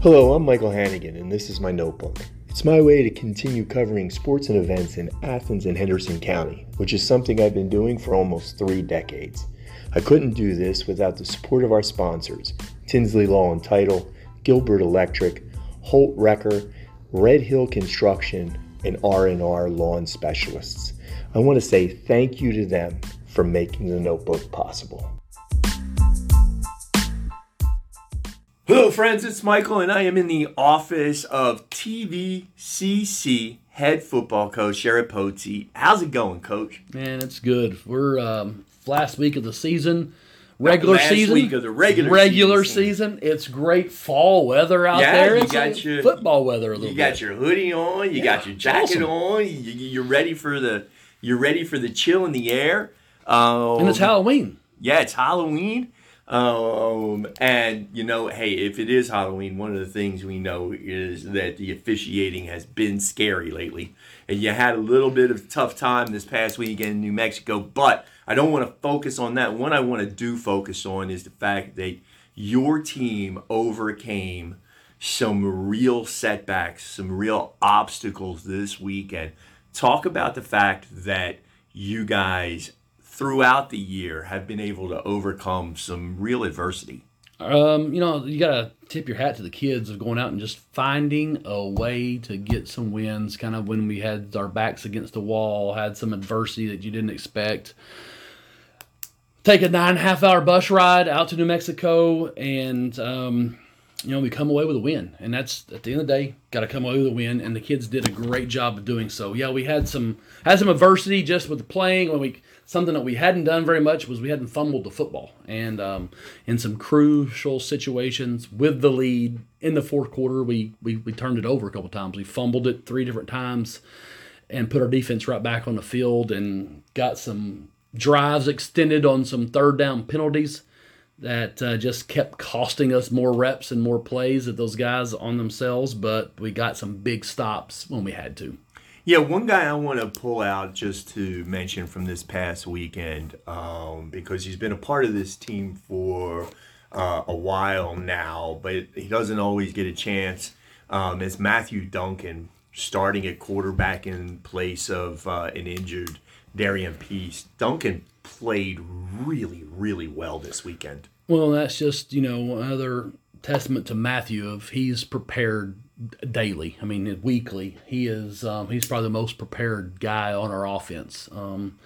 Hello, I'm Michael Hannigan, and this is my notebook. It's my way to continue covering sports and events in Athens and Henderson County, which is something I've been doing for almost three decades. I couldn't do this without the support of our sponsors Tinsley Law and Title, Gilbert Electric, Holt Wrecker, Red Hill Construction, and R&R Lawn Specialists. I want to say thank you to them for making the notebook possible. Friends, it's Michael, and I am in the office of TVCC head football coach Sherard Poteete. How's it going, coach? Man, it's good. We're um, last week of the season, regular last season. week of the regular regular season. season. It's great fall weather out Yeah, there. you It's got like your- football weather a little bit. You bit. got your hoodie on, you got your jacket awesome. on, you, you're ready for the you're ready for the chill in the air. Um, and it's Halloween. Yeah, it's Halloween. Um, and you know, hey, if it is Halloween, one of the things we know is that the officiating has been scary lately. And you had a little bit of tough time this past weekend in New Mexico, but I don't want to focus on that. What I want to do focus on is the fact that your team overcame some real setbacks, some real obstacles this weekend. Talk about the fact that you guys throughout the year have been able to overcome some real adversity. Um, you know, you gotta tip your hat to the kids of going out and just finding a way to get some wins. Kind of when we had our backs against the wall, had some adversity that you didn't expect. Take a nine and a half hour bus ride out to New Mexico, and um, you know we come away with a win. And that's at the end of the day, got to come away with a win. And the kids did a great job of doing so. Yeah, we had some had some adversity just with the playing when we something that we hadn't done very much was we hadn't fumbled the football and um, in some crucial situations with the lead in the fourth quarter we, we we turned it over a couple times we fumbled it three different times and put our defense right back on the field and got some drives extended on some third down penalties that uh, just kept costing us more reps and more plays at those guys on themselves but we got some big stops when we had to Yeah, one guy I want to pull out just to mention from this past weekend um, because he's been a part of this team for uh, a while now, but he doesn't always get a chance. Um, is Matthew Duncan starting at quarterback in place of uh, an injured Darian Peace? Duncan played really, really well this weekend. Well, that's just you know another testament to Matthew of he's prepared daily. I mean, weekly. He is um, he's probably the most prepared guy on our offense. Um,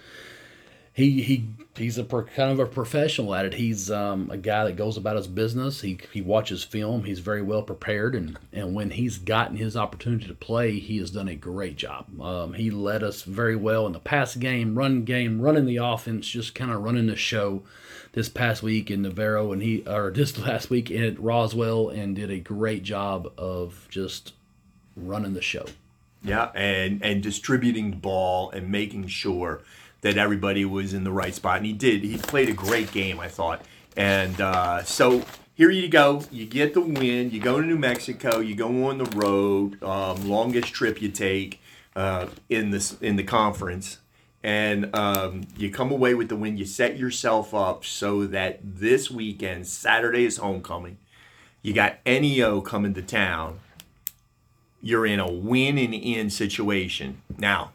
he he he's a pro, kind of a professional at it. He's um, a guy that goes about his business. He he watches film. He's very well prepared, and and when he's gotten his opportunity to play, he has done a great job. Um, he led us very well in the pass game, run game, running the offense, just kind of running the show. This past week in Navarro, and he or this last week at Roswell, and did a great job of just running the show. Yeah, and and distributing the ball and making sure that everybody was in the right spot, and he did. He played a great game, I thought. And uh, so here you go. You get the win. You go to New Mexico. You go on the road. Um, longest trip you take uh, in this in the conference, and um, you come away with the win. You set yourself up so that this weekend, Saturday is homecoming. You got NEO coming to town you're in a win and in situation. Now,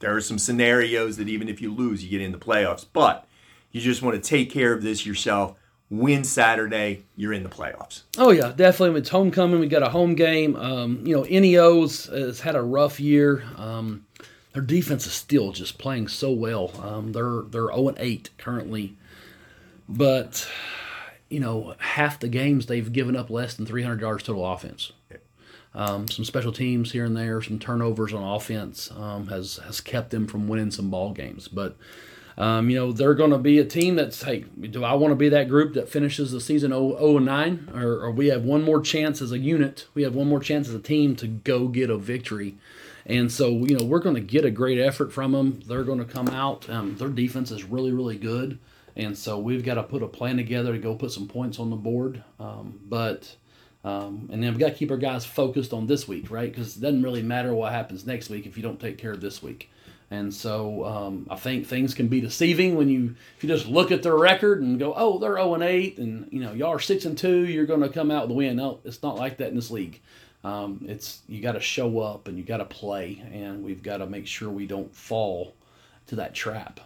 there are some scenarios that even if you lose, you get in the playoffs, but you just want to take care of this yourself. Win Saturday, you're in the playoffs. Oh yeah, definitely. It's homecoming. We got a home game. Um, you know, NEO's has had a rough year. Um, their defense is still just playing so well. Um, they're they're zero and eight currently, but you know, half the games they've given up less than 300 yards total offense. Um, some special teams here and there, some turnovers on offense um, has has kept them from winning some ball games. But um, you know they're going to be a team that's hey, do I want to be that group that finishes the season 0, 0 and 9, or, or we have one more chance as a unit, we have one more chance as a team to go get a victory. And so you know we're going to get a great effort from them. They're going to come out. Um, their defense is really really good, and so we've got to put a plan together to go put some points on the board. Um, but um, and then we got to keep our guys focused on this week, right? Because it doesn't really matter what happens next week if you don't take care of this week. And so um, I think things can be deceiving when you if you just look at their record and go, oh, they're 0 and 8, and you know y'all are 6 and 2, you're going to come out with a win. No, it's not like that in this league. Um, it's you got to show up and you got to play, and we've got to make sure we don't fall to that trap.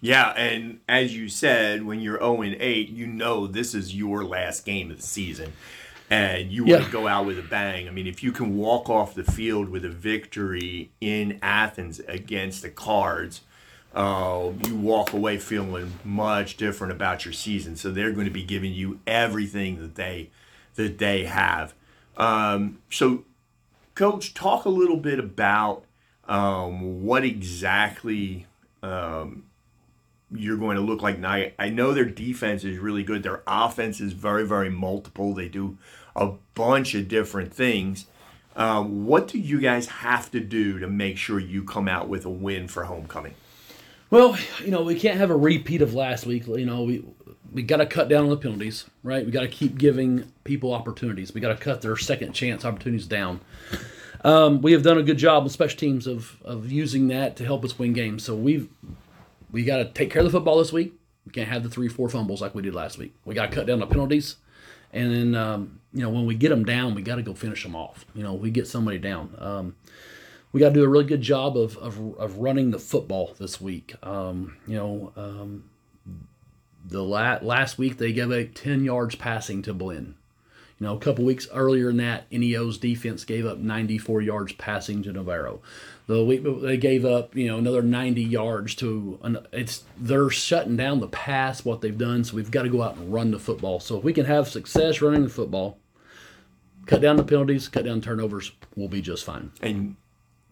Yeah, and as you said, when you're 0 and 8, you know this is your last game of the season. And you want to go out with a bang. I mean, if you can walk off the field with a victory in Athens against the Cards, uh, you walk away feeling much different about your season. So they're going to be giving you everything that they that they have. Um, so, Coach, talk a little bit about um, what exactly you're going to look like. Now, I know their defense is really good. Their offense is very, very multiple. They do a bunch of different things. Uh, what do you guys have to do to make sure you come out with a win for homecoming? Well, you know, we can't have a repeat of last week. You know, we we got to cut down on the penalties, right? We got to keep giving people opportunities. We got to cut their second chance opportunities down. Um, we have done a good job with special teams of of using that to help us win games. So we've we got to take care of the football this week. We can't have the three, four fumbles like we did last week. We got to cut down the penalties, and then um, you know when we get them down, we got to go finish them off. You know, we get somebody down. Um, we got to do a really good job of, of, of running the football this week. Um, you know, um, the la- last week they gave up 10 yards passing to Blinn. You know, a couple weeks earlier than that, NEO's defense gave up 94 yards passing to Navarro. The week they gave up, you know, another 90 yards to. An, it's they're shutting down the pass. What they've done, so we've got to go out and run the football. So if we can have success running the football, cut down the penalties, cut down turnovers, we'll be just fine. And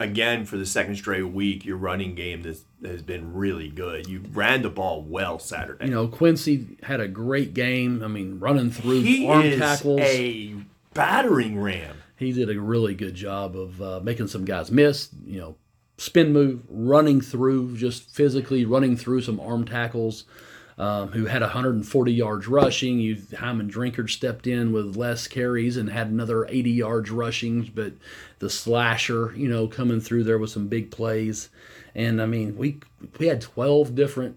again, for the second straight week, your running game has, has been really good. You ran the ball well Saturday. You know, Quincy had a great game. I mean, running through he arm is tackles. a battering ram. he did a really good job of uh, making some guys miss. You know, spin move, running through, just physically running through some arm tackles. Um, who had 140 yards rushing. You Hymond Drinkard stepped in with less carries and had another 80 yards rushing. But the slasher, you know, coming through there with some big plays. And I mean, we we had 12 different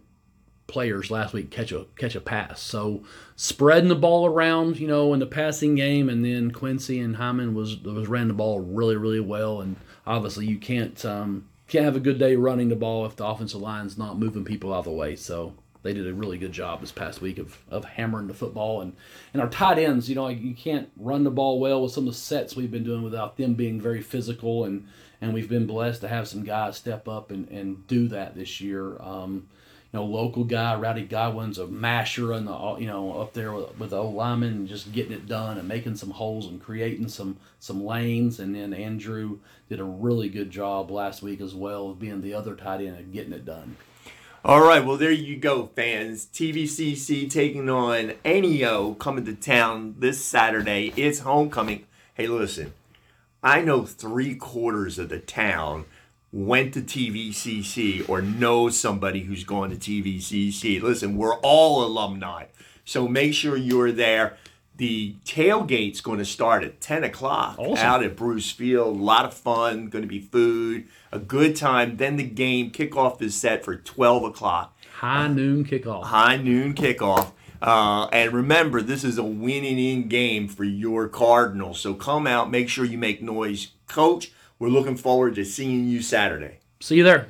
players last week catch a catch a pass. So spreading the ball around, you know, in the passing game, and then Quincy and Hymond was was ran the ball really really well. And obviously, you can't um, can't have a good day running the ball if the offensive line's not moving people out of the way. So they did a really good job this past week of, of hammering the football and and our tight ends. You know, you can't run the ball well with some of the sets we've been doing without them being very physical and. And we've been blessed to have some guys step up and, and do that this year. Um, you know, local guy, Rowdy Godwin's a masher and the you know up there with, with the old lineman just getting it done and making some holes and creating some some lanes. And then Andrew did a really good job last week as well of being the other tight end and getting it done. All right, well there you go, fans. TVCC taking on NEO coming to town this Saturday. It's homecoming. Hey, listen, I know three quarters of the town went to TVCC or knows somebody who's going to TVCC. Listen, we're all alumni, so make sure you're there. The tailgate's going to start at 10 o'clock Awesome. out at Bruce Field. A lot of fun, going to be food, a good time. Then the game kickoff is set for 12 o'clock High noon kickoff. high noon kickoff. Uh, and remember, this is a winning in game for your Cardinals. So come out, make sure you make noise. Coach, we're looking forward to seeing you Saturday. See you there.